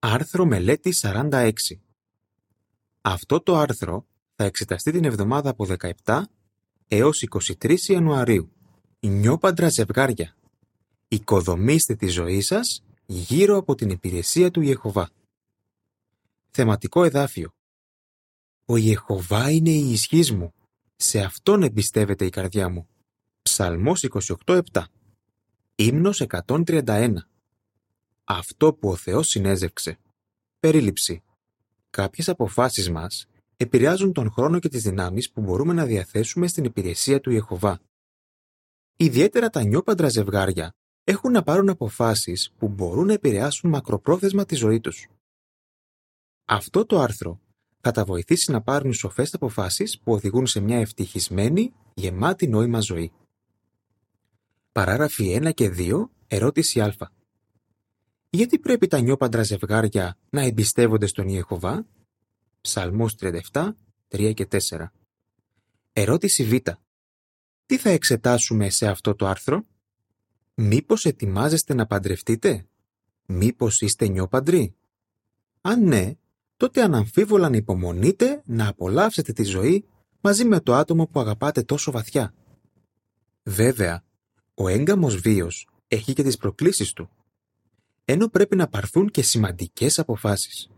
Άρθρο μελέτη 46 Αυτό το άρθρο θα εξεταστεί την εβδομάδα από 17 έως 23 Ιανουαρίου. Νιώπαντρα ζευγάρια. Οικοδομήστε τη ζωή σας γύρω από την υπηρεσία του Ιεχωβά. Θεματικό εδάφιο. Ο Ιεχωβά είναι η ισχύς μου. Σε Αυτόν εμπιστεύεται η καρδιά μου. Ψαλμός 28-7 Ύμνος 131 Αυτό που ο Θεός συνέζευξε. Περίληψη. Κάποιες αποφάσεις μας επηρεάζουν τον χρόνο και τις δυνάμεις που μπορούμε να διαθέσουμε στην υπηρεσία του Ιεχωβά. Ιδιαίτερα τα νιόπαντρα ζευγάρια έχουν να πάρουν αποφάσεις που μπορούν να επηρεάσουν μακροπρόθεσμα τη ζωή τους. Αυτό το άρθρο θα τα βοηθήσει να πάρουν σοφές αποφάσεις που οδηγούν σε μια ευτυχισμένη, γεμάτη νόημα ζωή. Παράγραφοι 1 και 2, ερώτηση Α. Γιατί πρέπει τα νιόπαντρα ζευγάρια να εμπιστεύονται στον Ιεχωβά; Ψαλμός 37, 3 και 4. Ερώτηση Β. Τι θα εξετάσουμε σε αυτό το άρθρο; Μήπως ετοιμάζεστε να παντρευτείτε; Μήπως είστε νιόπαντροι; Αν ναι, τότε αναμφίβολα να υπομονείτε να απολαύσετε τη ζωή μαζί με το άτομο που αγαπάτε τόσο βαθιά. Βέβαια, ο έγκαμος βίος έχει και τις προκλήσεις του, ενώ πρέπει να πάρθουν και σημαντικές αποφάσεις.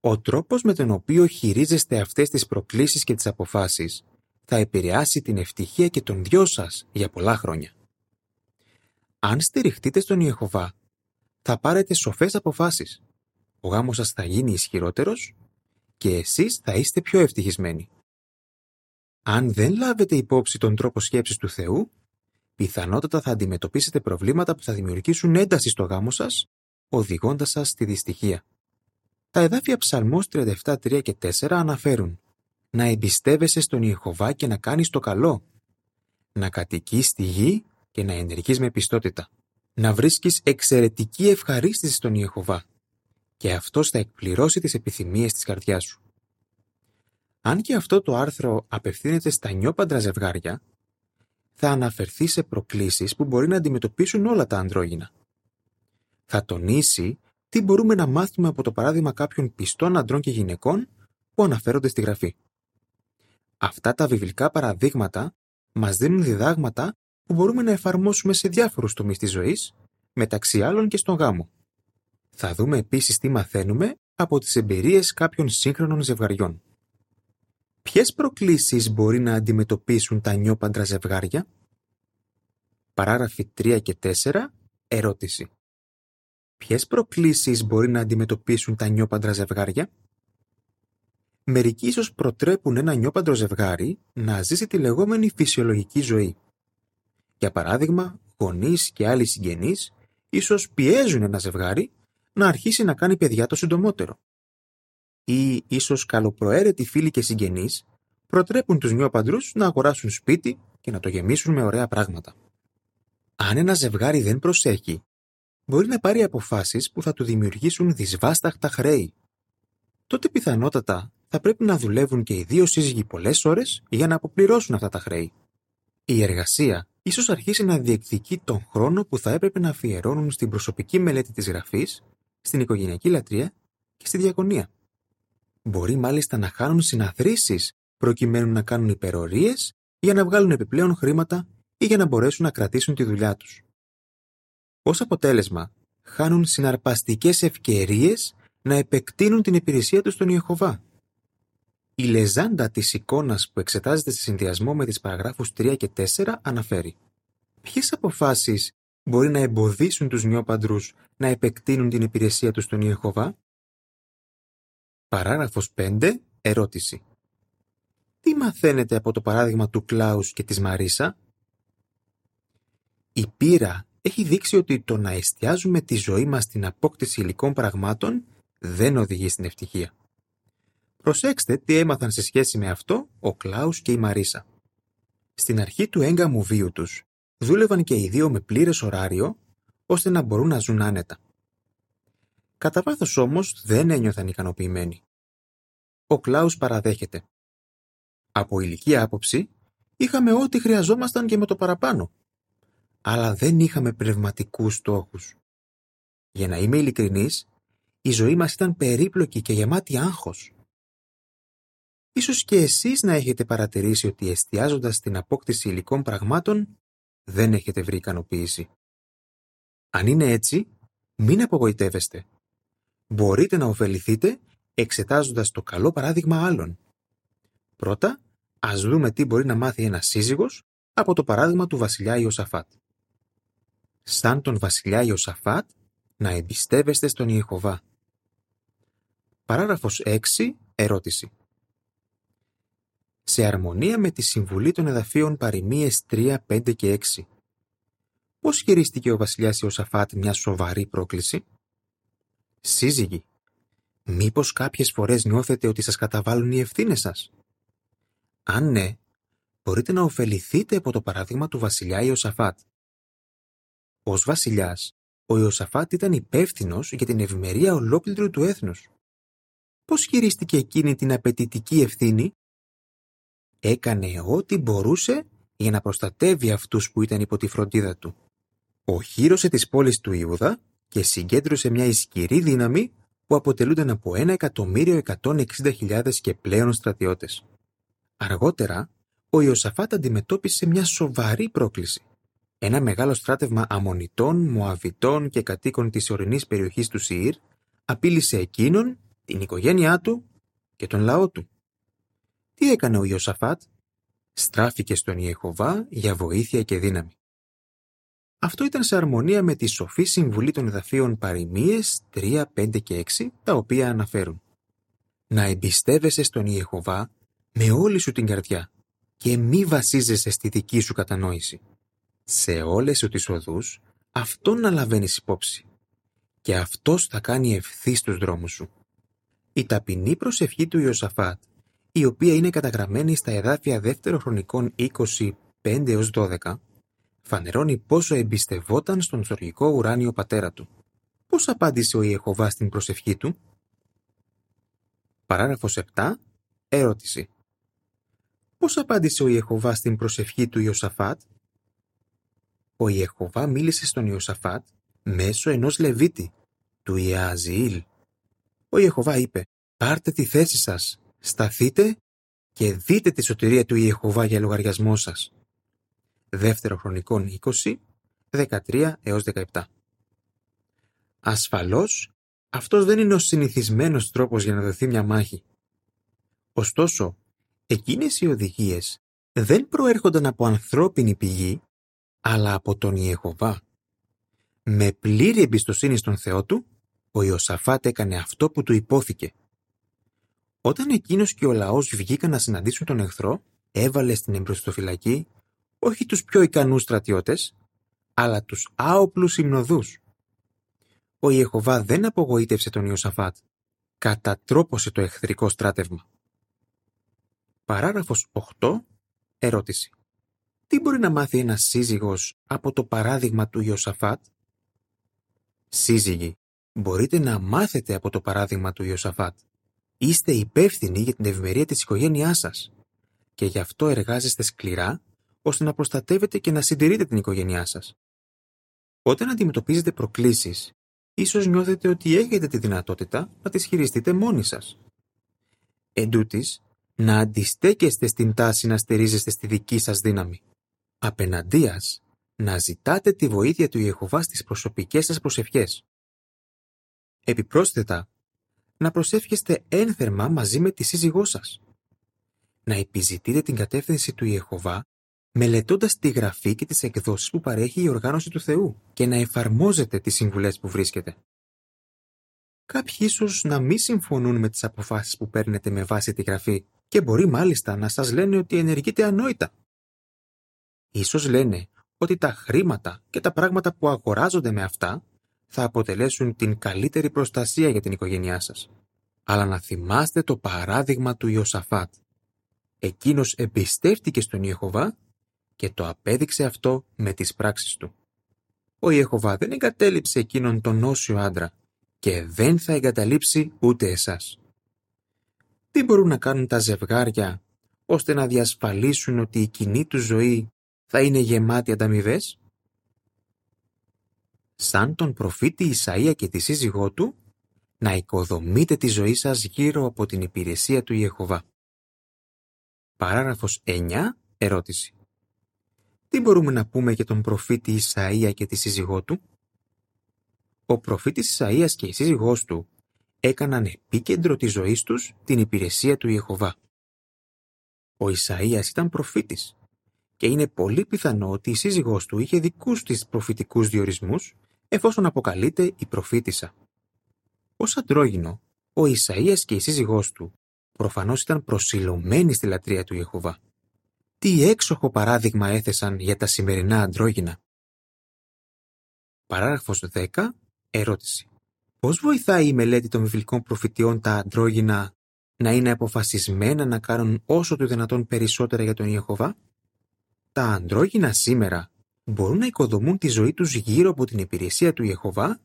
Ο τρόπος με τον οποίο χειρίζεστε αυτές τις προκλήσεις και τις αποφάσεις θα επηρεάσει την ευτυχία και των δυο σας για πολλά χρόνια. Αν στηριχτείτε στον Ιεχωβά, θα πάρετε σοφές αποφάσεις. Ο γάμος σας θα γίνει ισχυρότερος και εσείς θα είστε πιο ευτυχισμένοι. Αν δεν λάβετε υπόψη τον τρόπο σκέψης του Θεού, πιθανότατα θα αντιμετωπίσετε προβλήματα που θα δημιουργήσουν ένταση στο γάμο σας, οδηγώντας σας στη δυστυχία. Τα εδάφια Ψαλμός 37, και 4 αναφέρουν «Να εμπιστεύεσαι στον Ιεχωβά και να κάνεις το καλό, να κατοικείς στη γη και να ενεργείς με πιστότητα, να βρίσκεις εξαιρετική ευχαρίστηση στον Ιεχωβά και αυτός θα εκπληρώσει τις επιθυμίες της καρδιάς σου». Αν και αυτό το άρθρο απευθύνεται στα νιόπαντρα ζευγάρια, θα αναφερθεί σε προκλήσεις που μπορεί να αντιμετωπίσουν όλα τα ανδρόγυνα. Θα τονίσει τι μπορούμε να μάθουμε από το παράδειγμα κάποιων πιστών αντρών και γυναικών που αναφέρονται στη γραφή. Αυτά τα βιβλικά παραδείγματα μας δίνουν διδάγματα που μπορούμε να εφαρμόσουμε σε διάφορους τομείς της ζωής, μεταξύ άλλων και στον γάμο. Θα δούμε επίσης τι μαθαίνουμε από τις εμπειρίες κάποιων σύγχρονων ζευγαριών. Ποιες προκλήσεις μπορεί να αντιμετωπίσουν τα νιόπαντρα ζευγάρια; Παράγραφοι 3 και 4. Ερώτηση. Ποιες προκλήσεις μπορεί να αντιμετωπίσουν τα νιόπαντρα ζευγάρια; Μερικοί ίσως προτρέπουν ένα νιόπαντρο ζευγάρι να ζήσει τη λεγόμενη φυσιολογική ζωή. Για παράδειγμα, γονείς και άλλοι συγγενείς ίσως πιέζουν ένα ζευγάρι να αρχίσει να κάνει παιδιά το συντομότερο ή ίσως καλοπροαίρετοι φίλοι και συγγενείς προτρέπουν τους νιόπαντρους να αγοράσουν σπίτι και να το γεμίσουν με ωραία πράγματα. Αν ένα ζευγάρι δεν προσέχει, μπορεί να πάρει αποφάσεις που θα του δημιουργήσουν δυσβάσταχτα χρέη. Τότε πιθανότατα θα πρέπει να δουλεύουν και οι δύο σύζυγοι πολλές ώρες για να αποπληρώσουν αυτά τα χρέη. Η εργασία ίσως αρχίσει να διεκδικεί τον χρόνο που θα έπρεπε να αφιερώνουν στην προσωπική μελέτη της γραφής, στην οικογενειακή λατρεία και στη διακονία. Μπορεί μάλιστα να χάνουν συναθρήσεις προκειμένου να κάνουν υπερορίες για να βγάλουν επιπλέον χρήματα ή για να μπορέσουν να κρατήσουν τη δουλειά τους. Ως αποτέλεσμα, χάνουν συναρπαστικές ευκαιρίες να επεκτείνουν την υπηρεσία τους στον Ιεχωβά. Η λεζάντα της εικόνας που εξετάζεται σε συνδυασμό με τις παραγράφους 3 και 4 αναφέρει ποιες αποφάσεις μπορεί να εμποδίσουν τους νιόπαντρους να επεκτείνουν την υπηρεσία τους στον Ιεχωβά; Παράγραφος 5. Ερώτηση. Τι μαθαίνετε από το παράδειγμα του Κλάους και της Μαρίσα; Η πείρα έχει δείξει ότι το να εστιάζουμε τη ζωή μας στην απόκτηση υλικών πραγμάτων δεν οδηγεί στην ευτυχία. Προσέξτε τι έμαθαν σε σχέση με αυτό ο Κλάους και η Μαρίσα. Στην αρχή του έγκαμου βίου τους, δούλευαν και οι δύο με πλήρες ωράριο, ώστε να μπορούν να ζουν άνετα. Κατά βάθος όμως δεν ένιωθαν ικανοποιημένοι. Ο Κλάους παραδέχεται. Από ηλική άποψη, είχαμε ό,τι χρειαζόμασταν και με το παραπάνω. Αλλά δεν είχαμε πνευματικούς στόχους. Για να είμαι ειλικρινής, η ζωή μας ήταν περίπλοκη και γεμάτη άγχος. Ίσως και εσείς να έχετε παρατηρήσει ότι εστιάζοντας στην απόκτηση υλικών πραγμάτων δεν έχετε βρει ικανοποίηση. Αν είναι έτσι, μην απογοητεύεστε. Μπορείτε να ωφεληθείτε εξετάζοντας το καλό παράδειγμα άλλων. Πρώτα, ας δούμε τι μπορεί να μάθει ένας σύζυγος από το παράδειγμα του βασιλιά Ιωσαφάτ. Σαν τον βασιλιά Ιωσαφάτ, να εμπιστεύεστε στον Ιεχωβά. Παράγραφος 6. Ερώτηση. Σε αρμονία με τη συμβουλή των εδαφείων παροιμίες 3, 5 και 6. Πώς χειρίστηκε ο βασιλιάς Ιωσαφάτ μια σοβαρή πρόκληση; Σύζυγοι, μήπως κάποιες φορές νιώθετε ότι σας καταβάλουν οι ευθύνες σας; Αν ναι, μπορείτε να ωφεληθείτε από το παράδειγμα του βασιλιά Ιωσαφάτ. Ως βασιλιάς, ο Ιωσαφάτ ήταν υπεύθυνος για την ευημερία ολόκληρου του έθνους. Πώς χειρίστηκε εκείνη την απαιτητική ευθύνη; Έκανε ό,τι μπορούσε για να προστατεύει αυτούς που ήταν υπό τη φροντίδα του. Οχύρωσε τις πόλεις του Ιούδα και συγκέντρωσε μια ισχυρή δύναμη που αποτελούνταν από 1.160.000 και πλέον στρατιώτες. Αργότερα, ο Ιωσαφάτ αντιμετώπισε μια σοβαρή πρόκληση. Ένα μεγάλο στράτευμα Αμονιτών, Μοαβιτών και κατοίκων της ορεινής περιοχής του Σιήρ απείλησε εκείνον, την οικογένειά του και τον λαό του. Τι έκανε ο Ιωσαφάτ; Στράφηκε στον Ιεχωβά για βοήθεια και δύναμη. Αυτό ήταν σε αρμονία με τη σοφή συμβουλή των εδαφείων παροιμίες 3, 5 και 6, τα οποία αναφέρουν. Να εμπιστεύεσαι στον Ιεχωβά με όλη σου την καρδιά και μη βασίζεσαι στη δική σου κατανόηση. Σε όλες σου τις οδούς, αυτόν να λαβαίνεις υπόψη και αυτός θα κάνει ευθύ στους δρόμους σου. Η ταπεινή προσευχή του Ιωσαφάτ, η οποία είναι καταγραμμένη στα εδάφια δεύτερο χρονικών 25 έως 12, φανερώνει πόσο εμπιστευόταν στον στοργικό ουράνιο πατέρα του. Πώς απάντησε ο Ιεχωβάς στην προσευχή του; Παράγραφος 7. Ερώτηση. Πώς απάντησε ο Ιεχωβάς στην προσευχή του Ιωσαφάτ; Ο Ιεχωβά μίλησε στον Ιωσαφάτ μέσω ενός Λεβίτη, του Ιαζιήλ. Ο Ιεχωβά είπε «Πάρτε τη θέση σας, σταθείτε και δείτε τη σωτηρία του Ιεχωβά για λογαριασμό σας». Δεύτερο χρονικών 20, 13 έως 17. Ασφαλώς, αυτός δεν είναι ο συνηθισμένος τρόπος για να δοθεί μια μάχη. Ωστόσο, εκείνες οι οδηγίες δεν προέρχονταν από ανθρώπινη πηγή, αλλά από τον Ιεχωβά. Με πλήρη εμπιστοσύνη στον Θεό του, ο Ιωσαφάτ έκανε αυτό που του υπόθηκε. Όταν εκείνος και ο λαός βγήκαν να συναντήσουν τον εχθρό, έβαλε στην εμπροστοφυλακή όχι τους πιο ικανούς στρατιώτες, αλλά τους άοπλους συμνοδούς. Ο Ιεχωβά δεν απογοήτευσε τον Ιωσαφάτ, κατατρόπωσε το εχθρικό στράτευμα. Παράγραφος 8. Ερώτηση. Τι μπορεί να μάθει ένας σύζυγος από το παράδειγμα του Ιωσαφάτ; Σύζυγοι, μπορείτε να μάθετε από το παράδειγμα του Ιωσαφάτ. Είστε υπεύθυνοι για την ευημερία της οικογένειάς σας και γι' αυτό εργάζεστε σκληρά ώστε να προστατεύετε και να συντηρείτε την οικογένειά σας. Όταν αντιμετωπίζετε προκλήσεις, ίσως νιώθετε ότι έχετε τη δυνατότητα να τις χειριστείτε μόνοι σας. Εν τούτης, να αντιστέκεστε στην τάση να στηρίζεστε στη δική σας δύναμη. Απέναντίας, να ζητάτε τη βοήθεια του Ιεχωβά στις προσωπικές σας προσευχές. Επιπρόσθετα, να προσεύχεστε ένθερμα μαζί με τη σύζυγό σας. Να επιζητείτε την κατεύθυνση του Ιεχωβά μελετώντας τη γραφή και τις εκδόσεις που παρέχει η οργάνωση του Θεού και να εφαρμόζετε τις συμβουλές που βρίσκετε. Κάποιοι ίσως να μην συμφωνούν με τις αποφάσεις που παίρνετε με βάση τη γραφή και μπορεί μάλιστα να σας λένε ότι ενεργείτε ανόητα. Ίσως λένε ότι τα χρήματα και τα πράγματα που αγοράζονται με αυτά θα αποτελέσουν την καλύτερη προστασία για την οικογένειά σας. Αλλά να θυμάστε το παράδειγμα του Ιωσαφάτ. Εκείνος εμπιστεύτηκε στον Ιεχωβά και το απέδειξε αυτό με τις πράξεις του. Ο Ιεχωβά δεν εγκατέλειψε εκείνον τον όσιο άντρα και δεν θα εγκαταλείψει ούτε εσάς. Τι μπορούν να κάνουν τα ζευγάρια ώστε να διασφαλίσουν ότι η κοινή του ζωή θα είναι γεμάτη ανταμοιβές; Σαν τον προφήτη Ισαΐα και τη σύζυγό του, να οικοδομείτε τη ζωή σας γύρω από την υπηρεσία του Ιεχωβά. Παράγραφος 9. Ερώτηση. Τι μπορούμε να πούμε για τον προφήτη Ισαΐα και τη σύζυγό του; Ο προφήτης Ισαΐας και η σύζυγός του έκαναν επίκεντρο της ζωής τους την υπηρεσία του Ιεχωβά. Ο Ισαΐας ήταν προφήτης και είναι πολύ πιθανό ότι η σύζυγός του είχε δικούς της προφητικούς διορισμούς εφόσον αποκαλείται η προφήτησα. Ως αντρόγινο, ο Ισαΐας και η σύζυγός του προφανώς ήταν προσιλωμένοι στη λατρεία του Ιεχωβά. Τι έξοχο παράδειγμα έθεσαν για τα σημερινά αντρόγινα. Παράγραφος 10. Ερώτηση. Πώς βοηθάει η μελέτη των βιβλικών προφητιών τα αντρόγινα να είναι αποφασισμένα να κάνουν όσο το δυνατόν περισσότερα για τον Ιεχωβά; Τα αντρόγινα σήμερα μπορούν να οικοδομούν τη ζωή τους γύρω από την υπηρεσία του Ιεχωβά,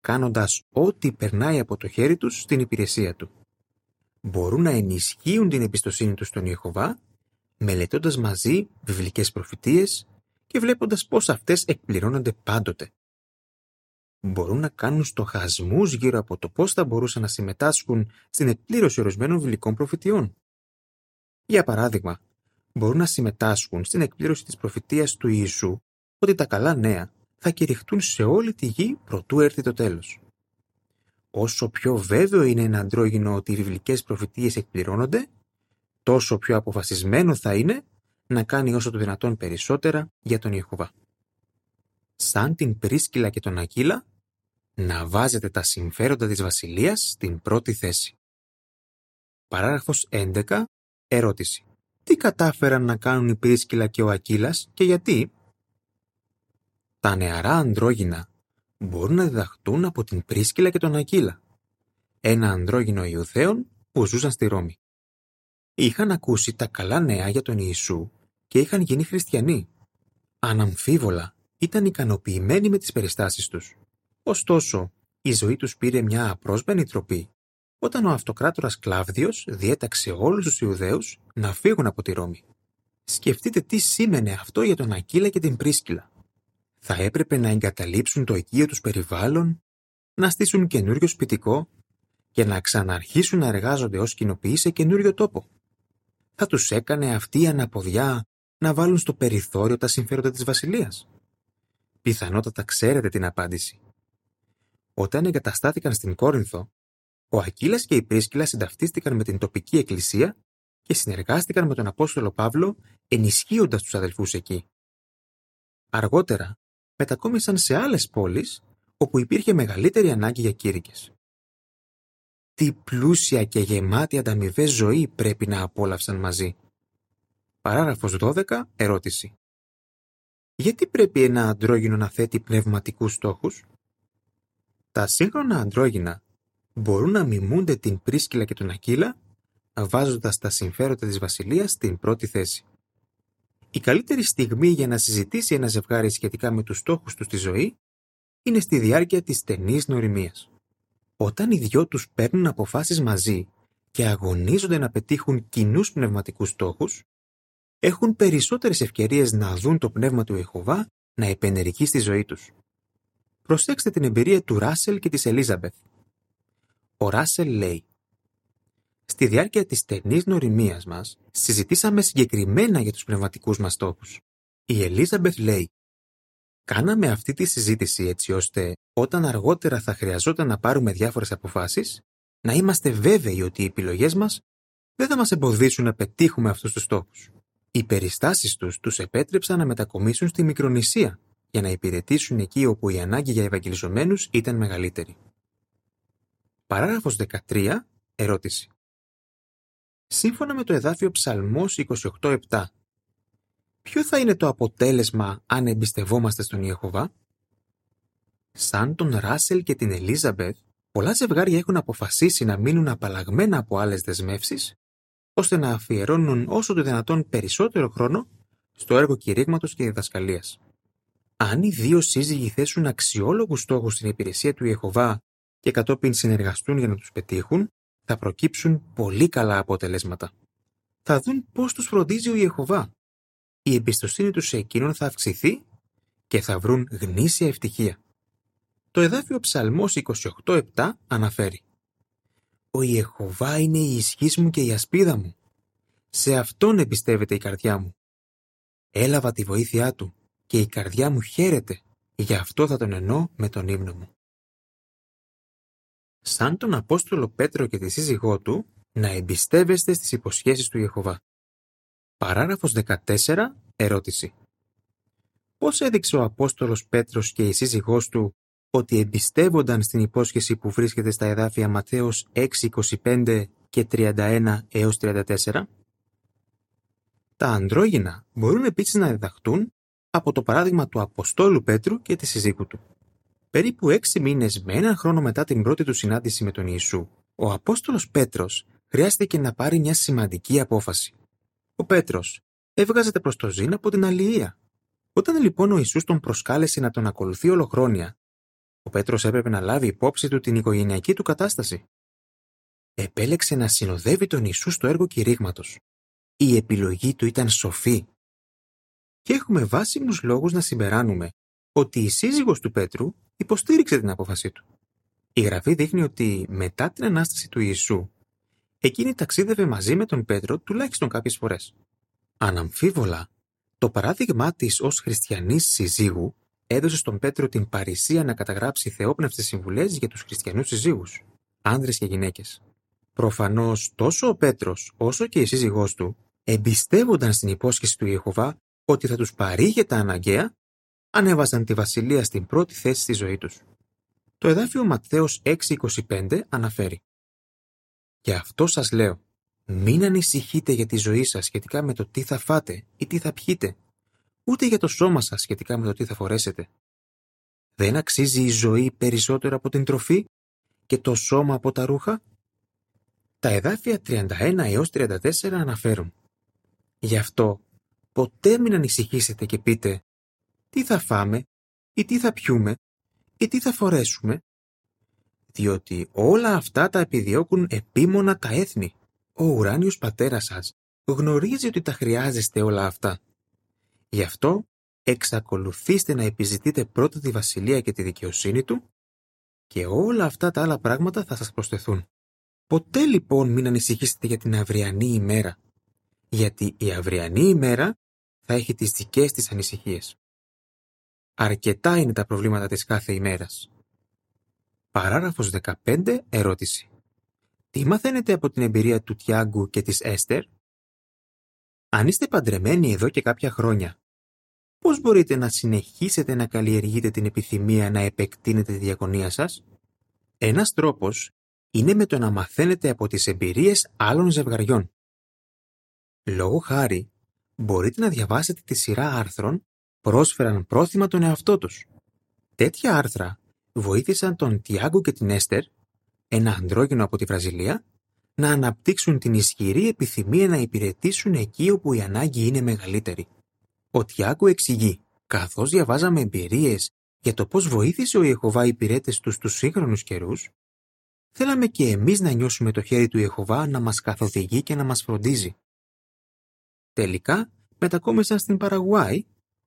κάνοντας ό,τι περνάει από το χέρι τους στην υπηρεσία του. Μπορούν να ενισχύουν την εμπιστοσύνη τους στον Ιεχωβά, μελετώντας μαζί βιβλικές προφητείες και βλέποντας πώς αυτές εκπληρώνονται πάντοτε. Μπορούν να κάνουν στοχασμούς γύρω από το πώς θα μπορούσαν να συμμετάσχουν στην εκπλήρωση ορισμένων βιβλικών προφητιών. Για παράδειγμα, μπορούν να συμμετάσχουν στην εκπλήρωση της προφητείας του Ιησού ότι τα καλά νέα θα κηρυχτούν σε όλη τη γη προτού έρθει το τέλος. Όσο πιο βέβαιο είναι ένα αντρόγινο ότι οι βιβλικές προφητείες εκπληρώνονται, τόσο πιο αποφασισμένο θα είναι να κάνει όσο το δυνατόν περισσότερα για τον Ιεχωβά. Σαν την Πρίσκυλα και τον Ακύλα, να βάζετε τα συμφέροντα της Βασιλείας στην πρώτη θέση. Παράγραφος 11. Ερώτηση. Τι κατάφεραν να κάνουν η Πρίσκυλα και ο Ακύλας και γιατί; Τα νεαρά ανδρόγυνα μπορούν να διδαχτούν από την Πρίσκυλα και τον Ακύλα, ένα ανδρόγυνο Ιουδαίων που ζούσαν στη Ρώμη. Είχαν ακούσει τα καλά νέα για τον Ιησού και είχαν γίνει χριστιανοί. Αναμφίβολα ήταν ικανοποιημένοι με τις περιστάσεις τους. Ωστόσο, η ζωή τους πήρε μια απρόσμενη τροπή όταν ο αυτοκράτορας Κλάβδιος διέταξε όλους τους Ιουδαίους να φύγουν από τη Ρώμη. Σκεφτείτε τι σήμαινε αυτό για τον Ακύλα και την Πρίσκυλα. Θα έπρεπε να εγκαταλείψουν το οικείο τους περιβάλλον, να στήσουν καινούριο σπιτικό και να ξαναρχίσουν να εργάζονται ως κοινοποιοί σε καινούριο τόπο. Θα τους έκανε αυτή η αναποδιά να βάλουν στο περιθώριο τα συμφέροντα της βασιλείας. Πιθανότατα ξέρετε την απάντηση. Όταν εγκαταστάθηκαν στην Κόρινθο, ο Ακύλας και η Πρίσκυλα συνταυτίστηκαν με την τοπική εκκλησία και συνεργάστηκαν με τον Απόστολο Παύλο ενισχύοντας τους αδελφούς εκεί. Αργότερα μετακόμισαν σε άλλες πόλεις όπου υπήρχε μεγαλύτερη ανάγκη για κήρυκες. Τι πλούσια και γεμάτη ανταμοιβές ζωή πρέπει να απόλαυσαν μαζί. Παράγραφος 12. Ερώτηση. Γιατί πρέπει ένα αντρόγινο να θέτει πνευματικούς στόχους; Τα σύγχρονα αντρόγινα μπορούν να μιμούνται την Πρίσκυλα και τον Ακύλα, βάζοντας τα συμφέροντα της βασιλείας στην πρώτη θέση. Η καλύτερη στιγμή για να συζητήσει ένα ζευγάρι σχετικά με τους στόχους του στη ζωή είναι στη διάρκεια της στενής νοημίας. Όταν οι δυο τους παίρνουν αποφάσεις μαζί και αγωνίζονται να πετύχουν κοινούς πνευματικούς στόχους, έχουν περισσότερες ευκαιρίες να δουν το πνεύμα του Ιεχωβά να επενεργεί στη ζωή τους. Προσέξτε την εμπειρία του Ράσελ και της Ελίζαμπεθ. Ο Ράσελ λέει Στη διάρκεια της στενής νοριμίας μας, συζητήσαμε συγκεκριμένα για τους πνευματικούς μας στόχους. Η Ελίζαμπεθ λέει Κάναμε αυτή τη συζήτηση έτσι ώστε όταν αργότερα θα χρειαζόταν να πάρουμε διάφορες αποφάσεις, να είμαστε βέβαιοι ότι οι επιλογές μας δεν θα μας εμποδίσουν να πετύχουμε αυτούς τους στόχους. Οι περιστάσεις τους τους επέτρεψαν να μετακομίσουν στη Μικρονησία για να υπηρετήσουν εκεί όπου η ανάγκη για ευαγγελιζομένους ήταν μεγαλύτερη. Παράγραφος 13. Ερώτηση. Σύμφωνα με το εδάφιο Ψαλμός 28.7, ποιο θα είναι το αποτέλεσμα αν εμπιστευόμαστε στον Ιεχωβά; Σαν τον Ράσελ και την Ελίζαμπεθ, πολλά ζευγάρια έχουν αποφασίσει να μείνουν απαλλαγμένα από άλλες δεσμεύσεις, ώστε να αφιερώνουν όσο το δυνατόν περισσότερο χρόνο στο έργο κηρύγματος και διδασκαλίας. Αν οι δύο σύζυγοι θέσουν αξιόλογους στόχους στην υπηρεσία του Ιεχωβά και κατόπιν συνεργαστούν για να τους πετύχουν, θα προκύψουν πολύ καλά αποτελέσματα. Θα δουν πώς τους φροντίζει ο Ιεχωβά. Η εμπιστοσύνη τους σε εκείνον θα αυξηθεί και θα βρουν γνήσια ευτυχία. Το εδάφιο Ψαλμός 28.7 αναφέρει «Ο Ιεχωβά είναι η ισχύς μου και η ασπίδα μου. Σε Αυτόν εμπιστεύεται η καρδιά μου. Έλαβα τη βοήθειά Του και η καρδιά μου χαίρεται. Γι' αυτό θα τον ενώ με τον ύμνο μου». Σαν τον Απόστολο Πέτρο και τη σύζυγό του, να εμπιστεύεστε στις υποσχέσεις του Ιεχωβά. Παράγραφος 14. Ερώτηση. Πώς έδειξε ο Απόστολος Πέτρος και η σύζυγός του ότι εμπιστεύονταν στην υπόσχεση που βρίσκεται στα εδάφια Ματθαίος 6.25 και 31 έως 34. Τα ανδρόγυνα μπορούν επίσης να διδαχτούν από το παράδειγμα του Αποστόλου Πέτρου και της συζύγου του. Περίπου έξι μήνες με έναν χρόνο μετά την πρώτη του συνάντηση με τον Ιησού, ο Απόστολος Πέτρος χρειάστηκε να πάρει μια σημαντική απόφαση. Ο Πέτρος έβγαζεται προς το ζήν από την αλληλεία. Όταν λοιπόν ο Ιησούς τον προσκάλεσε να τον ακολουθεί ολοχρόνια, ο Πέτρος έπρεπε να λάβει υπόψη του την οικογενειακή του κατάσταση. Επέλεξε να συνοδεύει τον Ιησούς στο έργο κηρύγματος. Η επιλογή του ήταν σοφή. Και έχουμε βάσιμους λόγους να συμπεράνουμε ότι η σύζυγος του Πέτρου υποστήριξε την απόφασή του. Η Γραφή δείχνει ότι μετά την Ανάσταση του Ιησού, εκείνη ταξίδευε μαζί με τον Πέτρο τουλάχιστον κάποιες φορές. Αναμφίβολα, το παράδειγμά της ως χριστιανής συζύγου έδωσε στον Πέτρο την παρησία να καταγράψει θεόπνευστες συμβουλές για τους χριστιανούς συζύγους, άνδρες και γυναίκες. Προφανώς τόσο ο Πέτρος όσο και η σύζυγός του εμπιστεύονταν στην υπόσχεση του Ιεχωβά ότι θα τους παρήγε τα αναγκαία ανέβαζαν τη βασιλεία στην πρώτη θέση στη ζωή τους. Το εδάφιο Ματθαίος 6.25 αναφέρει «Γι' αυτό σας λέω, μην ανησυχείτε για τη ζωή σας σχετικά με το τι θα φάτε ή τι θα πιείτε, ούτε για το σώμα σας σχετικά με το τι θα φορέσετε. Δεν αξίζει η ζωή περισσότερο από την τροφή και το σώμα από τα ρούχα; Τα εδάφια 31 έως 34 αναφέρουν. Γι' αυτό ποτέ μην ανησυχήσετε και πείτε τι θα φάμε ή τι θα πιούμε ή τι θα φορέσουμε, διότι όλα αυτά τα επιδιώκουν επίμονα τα έθνη. Ο ουράνιος πατέρας σας γνωρίζει ότι τα χρειάζεστε όλα αυτά. Γι' αυτό εξακολουθήστε να επιζητείτε πρώτα τη βασιλεία και τη δικαιοσύνη του και όλα αυτά τα άλλα πράγματα θα σας προσθεθούν. Ποτέ λοιπόν μην ανησυχήσετε για την αυριανή ημέρα, γιατί η αυριανή ημέρα θα έχει τις δικές της ανησυχίες. Αρκετά είναι τα προβλήματα της κάθε ημέρας. Παράγραφος 15. Ερώτηση. Τι μαθαίνετε από την εμπειρία του Τιάγκου και της Έστερ; Αν είστε παντρεμένοι εδώ και κάποια χρόνια, πώς μπορείτε να συνεχίσετε να καλλιεργείτε την επιθυμία να επεκτείνετε τη διακονία σας; Ένας τρόπος είναι με το να μαθαίνετε από τις εμπειρίες άλλων ζευγαριών. Λόγω χάρη, μπορείτε να διαβάσετε τη σειρά άρθρων πρόσφεραν πρόθυμα τον εαυτό τους. Τέτοια άρθρα βοήθησαν τον Τιάγκο και την Έστερ, ένα ανδρόγυνο από τη Βραζιλία, να αναπτύξουν την ισχυρή επιθυμία να υπηρετήσουν εκεί όπου η ανάγκη είναι μεγαλύτερη. Ο Τιάγκο εξηγεί, καθώς διαβάζαμε εμπειρίες για το πώς βοήθησε ο Ιεχωβά υπηρέτες τους στους σύγχρονους καιρούς, θέλαμε και εμείς να νιώσουμε το χέρι του Ιεχωβά να μας καθοδηγεί και να μας φροντίζει. Τελικά, μετακόμισαν στην Παραγουάη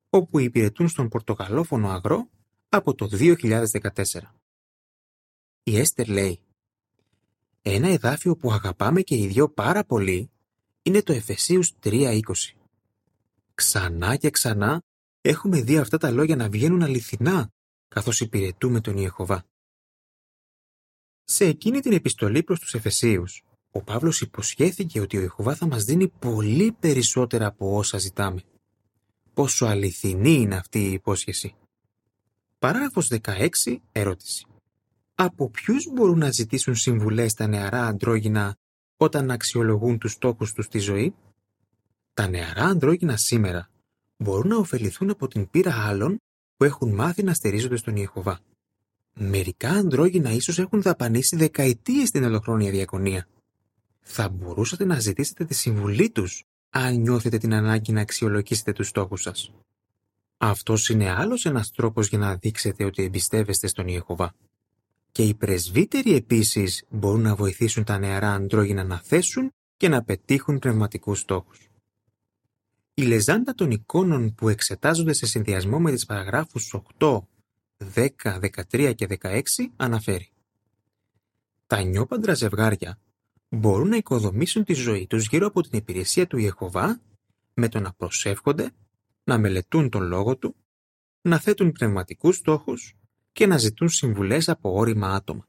όπου υπηρετούν στον πορτοκαλόφωνο αγρό από το 2014. Η Έστερ λέει «Ένα εδάφιο που αγαπάμε και οι δυο πάρα πολύ είναι το Εφεσίους 3.20. Ξανά και ξανά έχουμε δει αυτά τα λόγια να βγαίνουν αληθινά καθώς υπηρετούμε τον Ιεχωβά. Σε εκείνη την επιστολή προς τους Εφεσίους, ο Παύλος υποσχέθηκε ότι ο Ιεχωβά θα μας δίνει πολύ περισσότερα από όσα ζητάμε πόσο αληθινή είναι αυτή η υπόσχεση. Παράγραφος 16. Ερώτηση. Από ποιους μπορούν να ζητήσουν συμβουλές τα νεαρά αντρόγυνα όταν αξιολογούν τους στόχους τους στη ζωή; Τα νεαρά αντρόγυνα σήμερα μπορούν να ωφεληθούν από την πείρα άλλων που έχουν μάθει να στερίζονται στον Ιεχωβά. Μερικά αντρόγυνα ίσως έχουν δαπανίσει δεκαετίες στην ολοχρόνια διακονία. Θα μπορούσατε να ζητήσετε τη συμβουλή τους αν νιώθετε την ανάγκη να αξιολογήσετε τους στόχους σας; Αυτός είναι άλλος ένας τρόπος για να δείξετε ότι εμπιστεύεστε στον Ιεχωβά. Και οι πρεσβύτεροι επίσης μπορούν να βοηθήσουν τα νεαρά αντρόγυνα να θέσουν και να πετύχουν πνευματικούς στόχους. Η λεζάντα των εικόνων που εξετάζονται σε συνδυασμό με τις παραγράφους 8, 10, 13 και 16 αναφέρει Τα νιόπαντρα ζευγάρια μπορούν να οικοδομήσουν τη ζωή τους γύρω από την υπηρεσία του Ιεχωβά με το να προσεύχονται, να μελετούν τον λόγο του, να θέτουν πνευματικούς στόχους και να ζητούν συμβουλές από όρημα άτομα.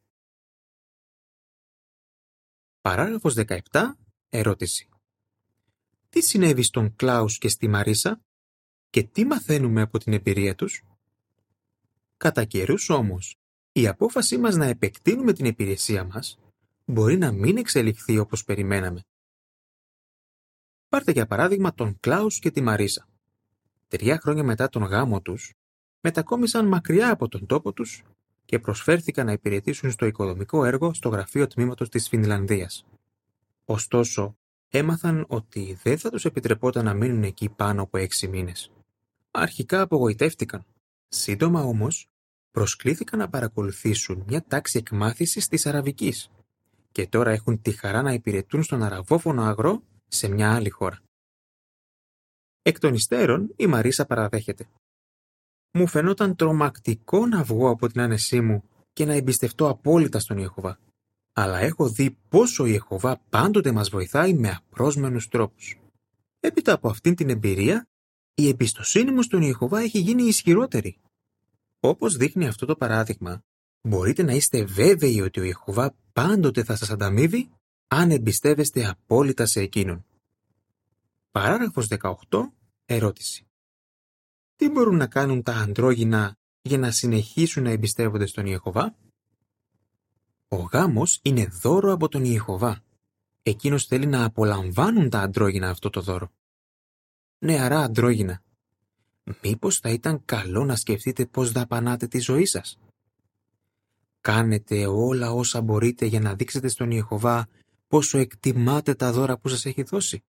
Παράγραφος 17. Ερώτηση. Τι συνέβη στον Κλάους και στη Μαρίσα και τι μαθαίνουμε από την εμπειρία τους; Κατά καιρούς όμως, η απόφασή μας να επεκτείνουμε την υπηρεσία μας μπορεί να μην εξελιχθεί όπως περιμέναμε. Πάρτε για παράδειγμα τον Κλάους και τη Μαρίσα. Τρία χρόνια μετά τον γάμο τους, μετακόμισαν μακριά από τον τόπο τους και προσφέρθηκαν να υπηρετήσουν στο οικοδομικό έργο στο γραφείο τμήματος της Φινλανδίας. Ωστόσο, έμαθαν ότι δεν θα τους επιτρεπόταν να μείνουν εκεί πάνω από έξι μήνες. Αρχικά απογοητεύτηκαν. Σύντομα όμως, προσκλήθηκαν να παρακολουθήσουν μια τάξη εκμάθησης της Αραβικής και τώρα έχουν τη χαρά να υπηρετούν στον αραβόφωνο αγρό σε μια άλλη χώρα. Εκ των υστέρων η Μαρίσα παραδέχεται. Μου φαινόταν τρομακτικό να βγω από την άνεσή μου και να εμπιστευτώ απόλυτα στον Ιεχωβά. Αλλά έχω δει πόσο η Ιεχωβά πάντοτε μας βοηθάει με απρόσμενους τρόπους. Έπειτα από αυτήν την εμπειρία, η εμπιστοσύνη μου στον Ιεχωβά έχει γίνει ισχυρότερη. Όπως δείχνει αυτό το παράδειγμα, μπορείτε να είστε βέβαιοι ότι ο Ιεχωβά πάντοτε θα σας ανταμείβει αν εμπιστεύεστε απόλυτα σε εκείνον. Παράγραφος 18. Ερώτηση. Τι μπορούν να κάνουν τα αντρόγυνα για να συνεχίσουν να εμπιστεύονται στον Ιεχωβά; Ο γάμος είναι δώρο από τον Ιεχωβά. Εκείνος θέλει να απολαμβάνουν τα αντρόγυνα αυτό το δώρο. Νεαρά αντρόγυνα. Μήπως θα ήταν καλό να σκεφτείτε πώς δαπανάτε τη ζωή σας; Κάνετε όλα όσα μπορείτε για να δείξετε στον Ιεχωβά πόσο εκτιμάτε τα δώρα που σας έχει δώσει.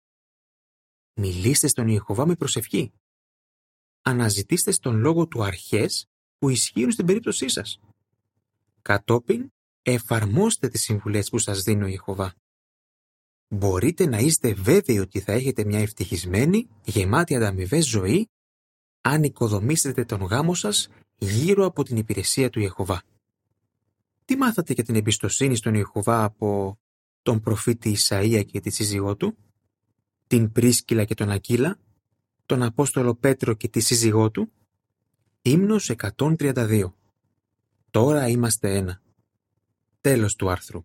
Μιλήστε στον Ιεχωβά με προσευχή. Αναζητήστε στον λόγο του αρχές που ισχύουν στην περίπτωσή σας. Κατόπιν, εφαρμόστε τις συμβουλές που σας δίνει ο Ιεχωβά. Μπορείτε να είστε βέβαιοι ότι θα έχετε μια ευτυχισμένη, γεμάτη ανταμοιβέ ζωή αν οικοδομήσετε τον γάμο σας γύρω από την υπηρεσία του Ιεχωβά. Τι μάθατε για την εμπιστοσύνη στον Ιεχωβά από τον προφήτη Ισαΐα και τη σύζυγό του, την Πρίσκυλα και τον Ακύλα, τον Απόστολο Πέτρο και τη σύζυγό του, ύμνος 132. Τώρα είμαστε ένα. Τέλος του άρθρου.